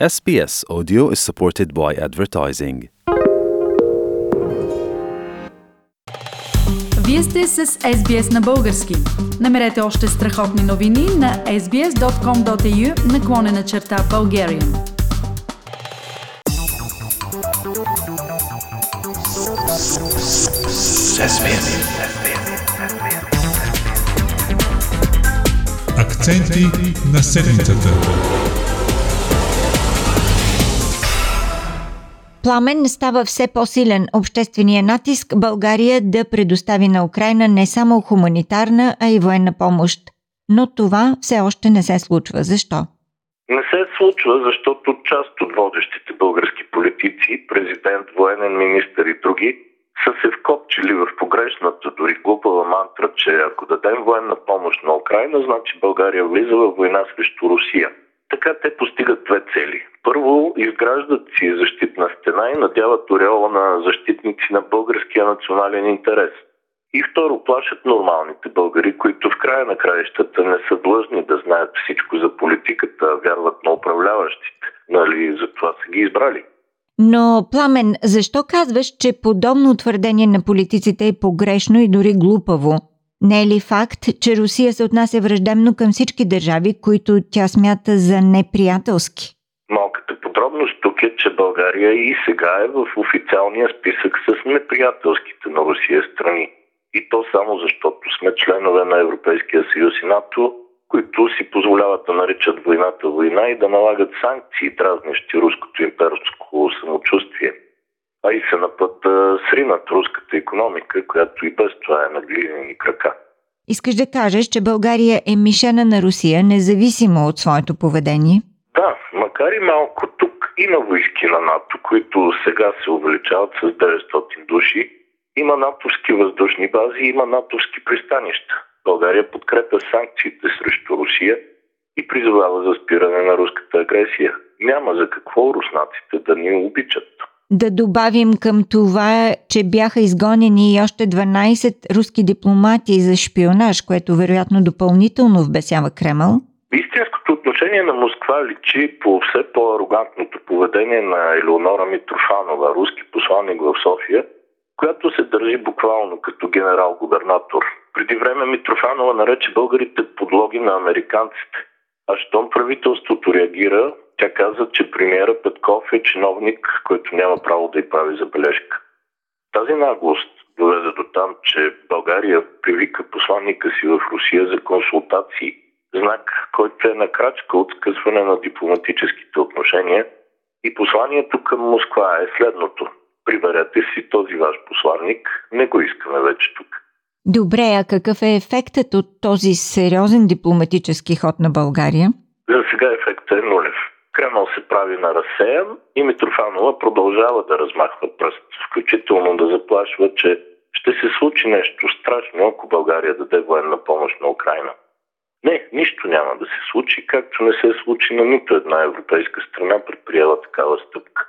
SBS Audio is supported by advertising. Вие сте с SBS на български. Намерете още страхотни новини на sbs.com.au наклонена черта Bulgarian. Акценти на седмицата. Пламен става все по-силен обществения натиск България да предостави на Украина не само хуманитарна, а и военна помощ. Но това все още не се случва. Защо? Не се случва, защото част от водещите български политици, президент, военен министр и други, са се вкопчили в погрешната, дори глупава мантра, че ако дадем военна помощ на Украина, значи България влиза в война срещу Русия. Така те постигат две цели. Първо, изграждат си защитна стена и надяват ореола на защитници на българския национален интерес. И второ, плашат нормалните българи, които в края на краищата не са длъжни да знаят всичко за политиката, вярват на управляващите. Нали, за това са ги избрали. Но, Пламен, защо казваш, че подобно твърдение на политиците е погрешно и дори глупаво? Не е ли факт, че Русия се отнася враждебно към всички държави, които тя смята за неприятелски? Малката тук е, че България и сега е в официалния списък с неприятелските на Русия страни. И то само защото сме членове на Европейския съюз и НАТО, които си позволяват да наричат войната война и да налагат санкции, дразнещи руското имперско самочувствие. А и се на път да сринат руската економика, която и без това е на глинени крака. Искаш да кажеш, че България е мишена на Русия, независимо от своето поведение? Да, макар и малко тук има войски на НАТО, които сега се увеличават с 900 души. Има натовски въздушни бази, има натовски пристанища. България подкрепя санкциите срещу Русия и призовава за спиране на руската агресия. Няма за какво руснаците да ни обичат. Да добавим към това, че бяха изгонени и още 12 руски дипломати за шпионаж, което вероятно допълнително вбесява Кремъл. Отношение на Москва личи по все по-арогантното поведение на Елеонора Митрофанова, руски посланник в София, която се държи буквално като генерал-губернатор. Преди време Митрофанова нарече българите подлоги на американците. А щом правителството реагира, тя каза, че премиера Петков е чиновник, който няма право да й прави забележка. Тази наглост доведе до там, че България привика посланника си в Русия за консултации, знак, който е на крачка от скъсване на дипломатическите отношения и посланието към Москва е следното. Приберете си този ваш посланник, не го искаме вече тук. Добре, а какъв е ефектът от този сериозен дипломатически ход на България? За сега ефектът е нулев. Кремъл се прави на разсеян и Митрофанова продължава да размахва пръст, включително да заплашва, че ще се случи нещо страшно, ако България даде военна помощ на Украина. Не, нищо няма да се случи, както не се случи на нито една европейска страна предприела такава стъпка.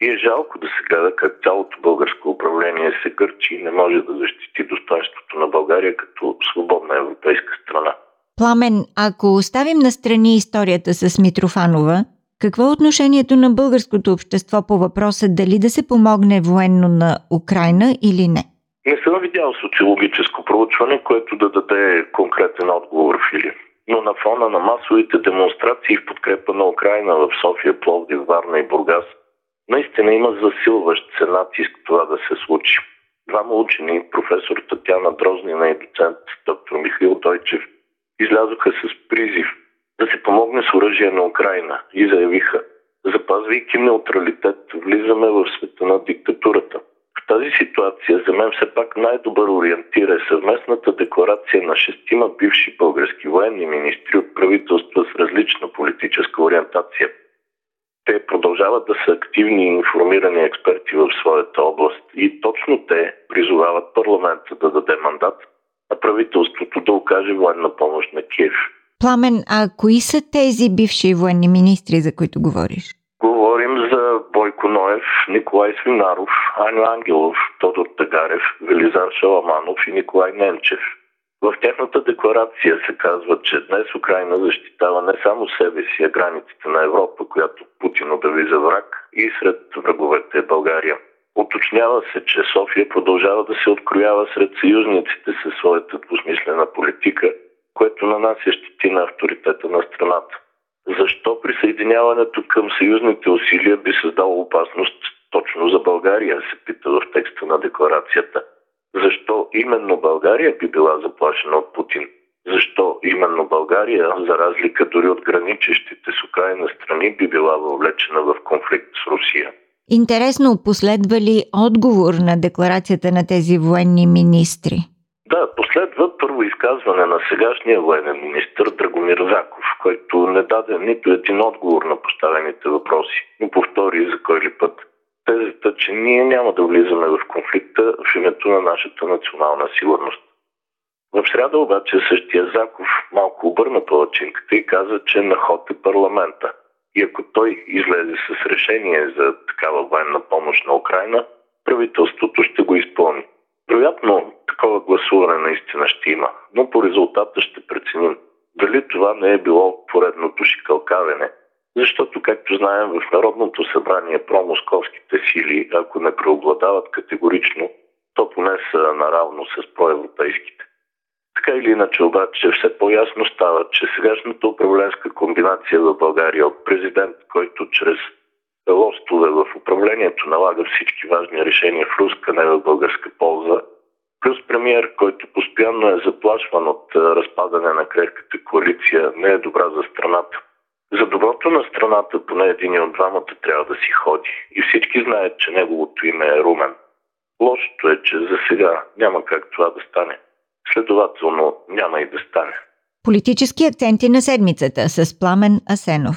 И е жалко да се гледа как цялото българско управление се гърчи и не може да защити достоинството на България като свободна европейска страна. Пламен, ако оставим на страни историята с Митрофанова, какво е отношението на българското общество по въпроса дали да се помогне военно на Украина или не? Не съм видял социологическо проучване, което да даде конкретен отговор в или. Но на фона на масовите демонстрации в подкрепа на Украина в София, Пловдив, Варна и Бургас, наистина има засилващ се натиск това да се случи. Двама учени, професор Татяна Дрознина и доцент доктор Михаил Дойчев, излязоха с призив да се помогне с оръжие на Украина и заявиха, запазвайки неутралитет, влизаме в света на диктатурата. Тази ситуация за мен все пак най-добър ориентир е съвместната декларация на шестима бивши български военни министри от правителства с различна политическа ориентация. Те продължават да са активни и информирани експерти в своята област и точно те призовават парламента да даде мандат, а правителството да окаже военна помощ на Киев. Пламен, а кои са тези бивши военни министри, за които говориш? Ноев, Николай Свинаров, Аню Ангелов, Тодор Тагарев, Велизар Шаламанов и Николай Ненчев. В тяхната декларация се казва, че днес Украина защитава не само себе си, а границите на Европа, която Путин обяви за враг и сред враговете е България. Уточнява се, че София продължава да се откроява сред съюзниците със своята двусмислена политика, което нанася щети на авторитета на страната. Защо присъединяването към съюзните усилия би създало опасност точно за България, се пита в текста на декларацията. Защо именно България би била заплашена от Путин? Защо именно България, за разлика дори от граничещите с Украина страни, би била въвлечена в конфликт с Русия? Интересно, последва ли отговор на декларацията на тези военни министри? Да, последва първо изказване на сегашния военен министр Драгомир Заков, който не даде нито един отговор на поставените въпроси, но повтори за кой ли път тезата, че ние няма да влизаме в конфликта в името на нашата национална сигурност. В среда обаче същия Заков малко обърна палачинката и каза, че на ход е парламента. И ако той излезе с решение за такава военна помощ на Украина, правителството ще го изпълни. Вероятно, такова гласуване наистина ще има, но по резултата ще преценим дали това не е било поредното шикалкавене, защото, както знаем, в Народното събрание промосковските сили, ако не преобладават категорично, то поне са наравно с проевропейските. Така или иначе обаче все по-ясно става, че сегашната управленска комбинация в България от президент, който чрез лостове в управлението налага всички важни решения в руска, не в българска полза, плюс премиер, който постоянно е заплашван от разпадане на крехката коалиция, не е добра за страната. За доброто на страната поне един от двамата трябва да си ходи и всички знаят, че неговото име е Румен. Лошото е, че за сега няма как това да стане. Следователно няма и да стане. Политически акценти на седмицата с Пламен Асенов.